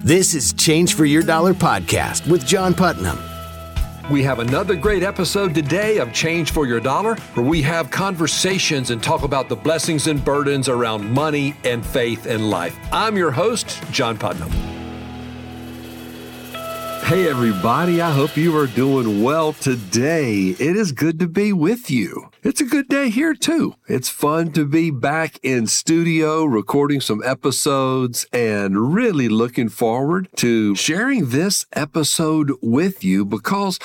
This is Change for Your Dollar podcast with John Putnam. We have another great episode today of Change for Your Dollar, where we have conversations and talk about the blessings and burdens around money and faith and life. I'm your host, John Putnam. Hey, everybody. I hope you are doing well today. It is good to be with you. It's a good day here, too. It's fun to be back in studio recording some episodes and really looking forward to sharing this episode with you because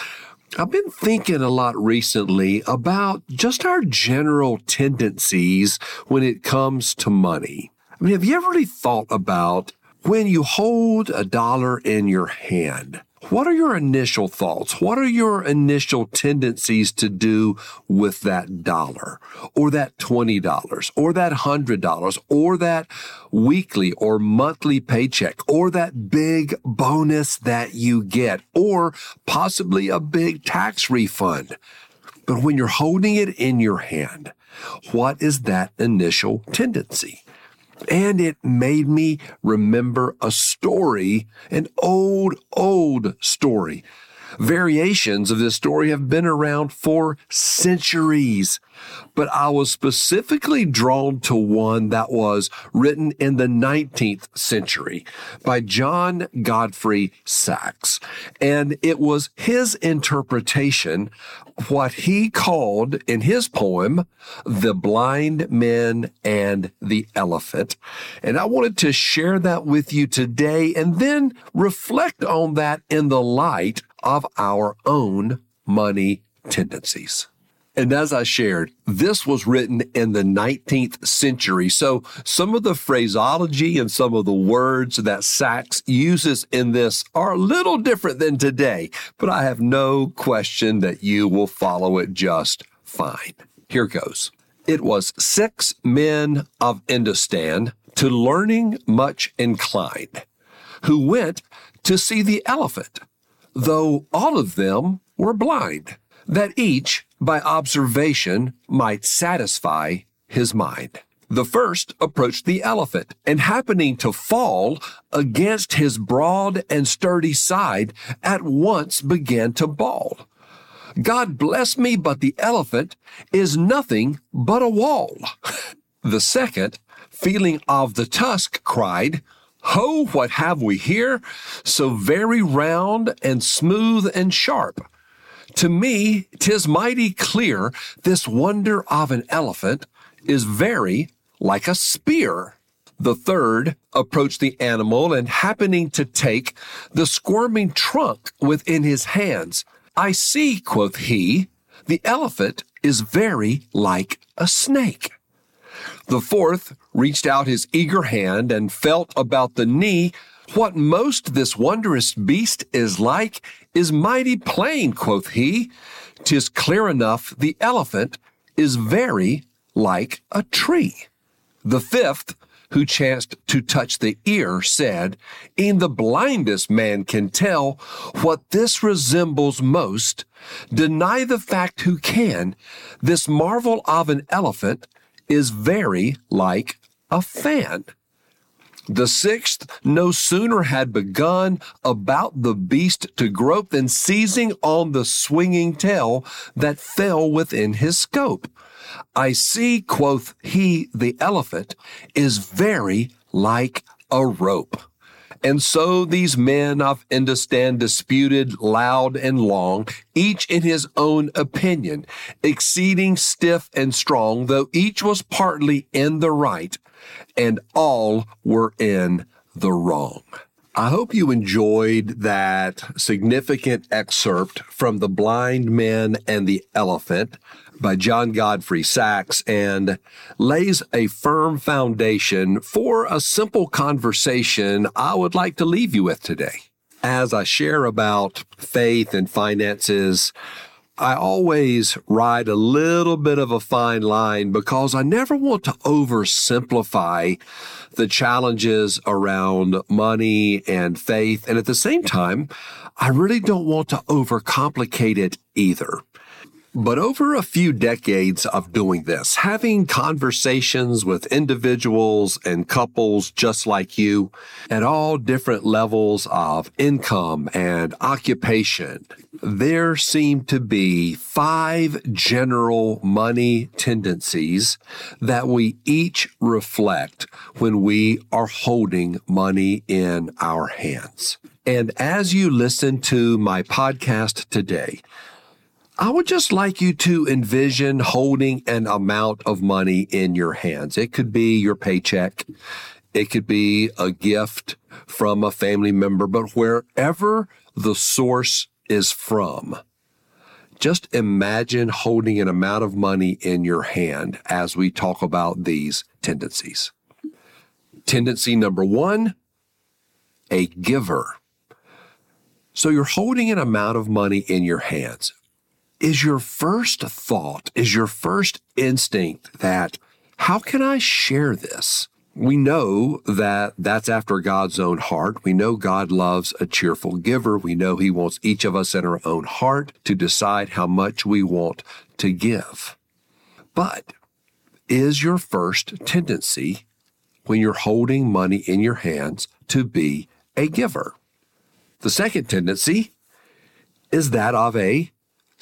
I've been thinking a lot recently about just our general tendencies when it comes to money. I mean, have you ever really thought about when you hold a dollar in your hand? What are your initial thoughts? What are your initial tendencies to do with that dollar or that $20 or that $100 or that weekly or monthly paycheck or that big bonus that you get or possibly a big tax refund? But when you're holding it in your hand, what is that initial tendency? And it made me remember a story, an old, old story. Variations of this story have been around for centuries but I was specifically drawn to one that was written in the 19th century by John Godfrey Saxe. And it was his interpretation, what he called in his poem, The Blind Men and the Elephant. And I wanted to share that with you today and then reflect on that in the light of our own money tendencies. And as I shared, this was written in the 19th century. So some of the phraseology and some of the words that Saxe uses in this are a little different than today, but I have no question that you will follow it just fine. Here goes. It was six men of Indostan to learning much inclined who went to see the elephant, though all of them were blind that each, by observation, might satisfy his mind. The first approached the elephant, and happening to fall against his broad and sturdy side, at once began to bawl. God bless me, but the elephant is nothing but a wall. the second, feeling of the tusk, cried, Ho, what have we here? So very round and smooth and sharp. To me, tis mighty clear this wonder of an elephant is very like a spear. The third approached the animal and happening to take the squirming trunk within his hands, I see, quoth he, the elephant is very like a snake. The fourth reached out his eager hand and felt about the knee what most this wondrous beast is like is mighty plain, quoth he. Tis clear enough the elephant is very like a tree. The fifth, who chanced to touch the ear, said, E'en the blindest man can tell what this resembles most. Deny the fact who can. This marvel of an elephant is very like a fan. The sixth no sooner had begun about the beast to grope than seizing on the swinging tail that fell within his scope. I see, quoth he, the elephant is very like a rope. And so these men of Indostan disputed loud and long, each in his own opinion, exceeding stiff and strong, though each was partly in the right, and all were in the wrong. I hope you enjoyed that significant excerpt from The Blind Men and the Elephant by John Godfrey Saxe and lays a firm foundation for a simple conversation I would like to leave you with today. As I share about faith and finances, I always ride a little bit of a fine line because I never want to oversimplify the challenges around money and faith. And at the same time, I really don't want to overcomplicate it either. But over a few decades of doing this, having conversations with individuals and couples just like you at all different levels of income and occupation, there seem to be five general money tendencies that we each reflect when we are holding money in our hands. And as you listen to my podcast today, I would just like you to envision holding an amount of money in your hands. It could be your paycheck. It could be a gift from a family member, but wherever the source is from, just imagine holding an amount of money in your hand as we talk about these tendencies. Tendency number one, a giver. So you're holding an amount of money in your hands is your first thought, is your first instinct that how can I share this? We know that that's after God's own heart. We know God loves a cheerful giver. We know He wants each of us in our own heart to decide how much we want to give. But is your first tendency when you're holding money in your hands to be a giver? The second tendency is that of a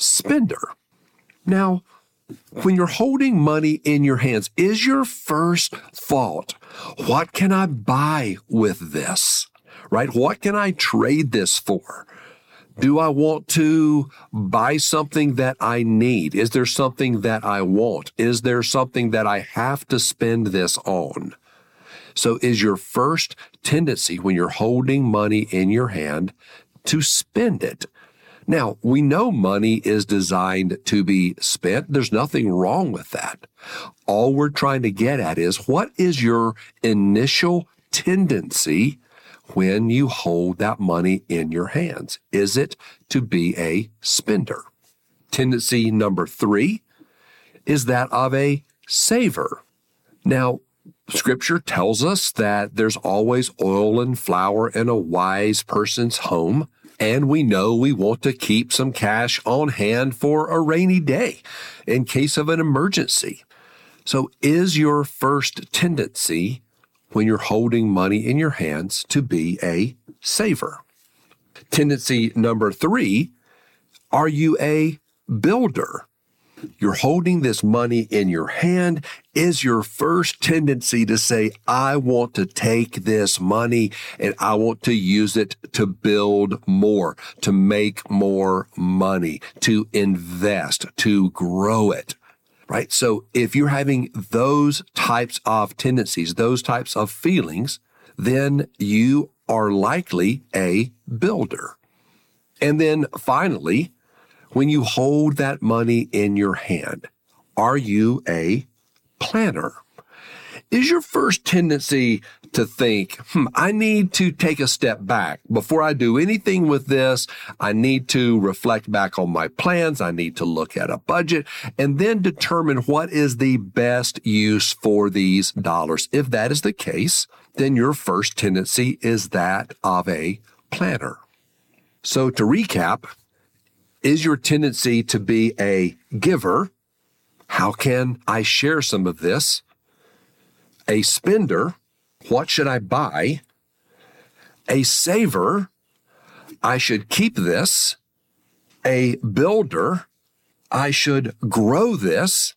spender. Now, when you're holding money in your hands, is your first thought, what can I buy with this? Right? What can I trade this for? Do I want to buy something that I need? Is there something that I want? Is there something that I have to spend this on? So is your first tendency when you're holding money in your hand to spend it? Now, we know money is designed to be spent. There's nothing wrong with that. All we're trying to get at is what is your initial tendency when you hold that money in your hands? Is it to be a spender? Tendency number three is that of a saver. Now, Scripture tells us that there's always oil and flour in a wise person's home. And we know we want to keep some cash on hand for a rainy day in case of an emergency. So, is your first tendency when you're holding money in your hands to be a saver? Tendency number three are you a builder? You're holding this money in your hand, is your first tendency to say, I want to take this money and I want to use it to build more, to make more money, to invest, to grow it. Right. So if you're having those types of tendencies, those types of feelings, then you are likely a builder. And then finally, when you hold that money in your hand, are you a planner? Is your first tendency to think, hmm, I need to take a step back before I do anything with this. I need to reflect back on my plans. I need to look at a budget and then determine what is the best use for these dollars. If that is the case, then your first tendency is that of a planner. So to recap, is your tendency to be a giver? How can I share some of this? A spender, what should I buy? A saver, I should keep this. A builder, I should grow this.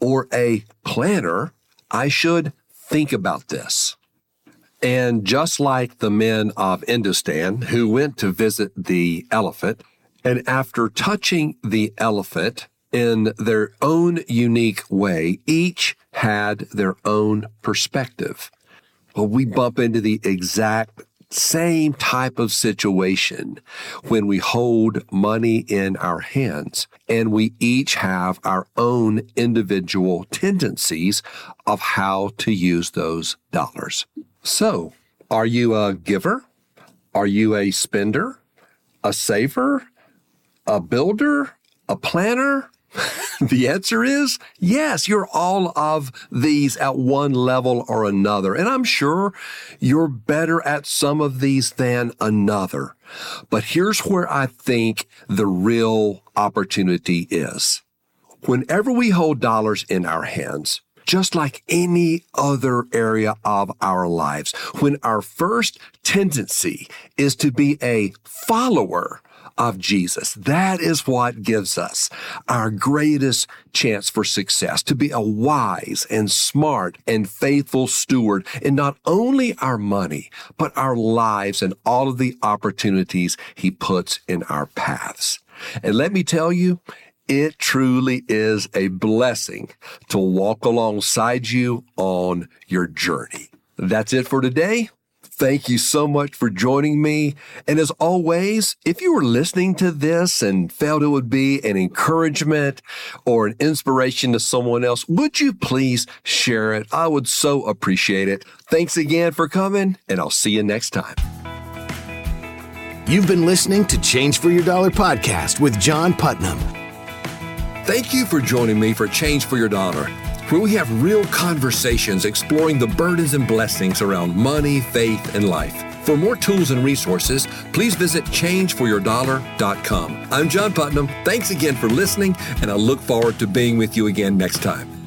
Or a planner, I should think about this. And just like the men of Indostan who went to visit the elephant, and after touching the elephant in their own unique way, each had their own perspective. Well, we bump into the exact same type of situation when we hold money in our hands and we each have our own individual tendencies of how to use those dollars. So, are you a giver? Are you a spender? A saver? A builder, a planner, the answer is yes, you're all of these at one level or another. And I'm sure you're better at some of these than another. But here's where I think the real opportunity is. Whenever we hold dollars in our hands, just like any other area of our lives, when our first tendency is to be a follower of Jesus. That is what gives us our greatest chance for success to be a wise and smart and faithful steward in not only our money, but our lives and all of the opportunities he puts in our paths. And let me tell you, it truly is a blessing to walk alongside you on your journey. That's it for today. Thank you so much for joining me. And as always, if you were listening to this and felt it would be an encouragement or an inspiration to someone else, would you please share it? I would so appreciate it. Thanks again for coming, and I'll see you next time. You've been listening to Change for Your Dollar podcast with John Putnam. Thank you for joining me for Change for Your Dollar where we have real conversations exploring the burdens and blessings around money, faith, and life. For more tools and resources, please visit changeforyourdollar.com. I'm John Putnam. Thanks again for listening, and I look forward to being with you again next time.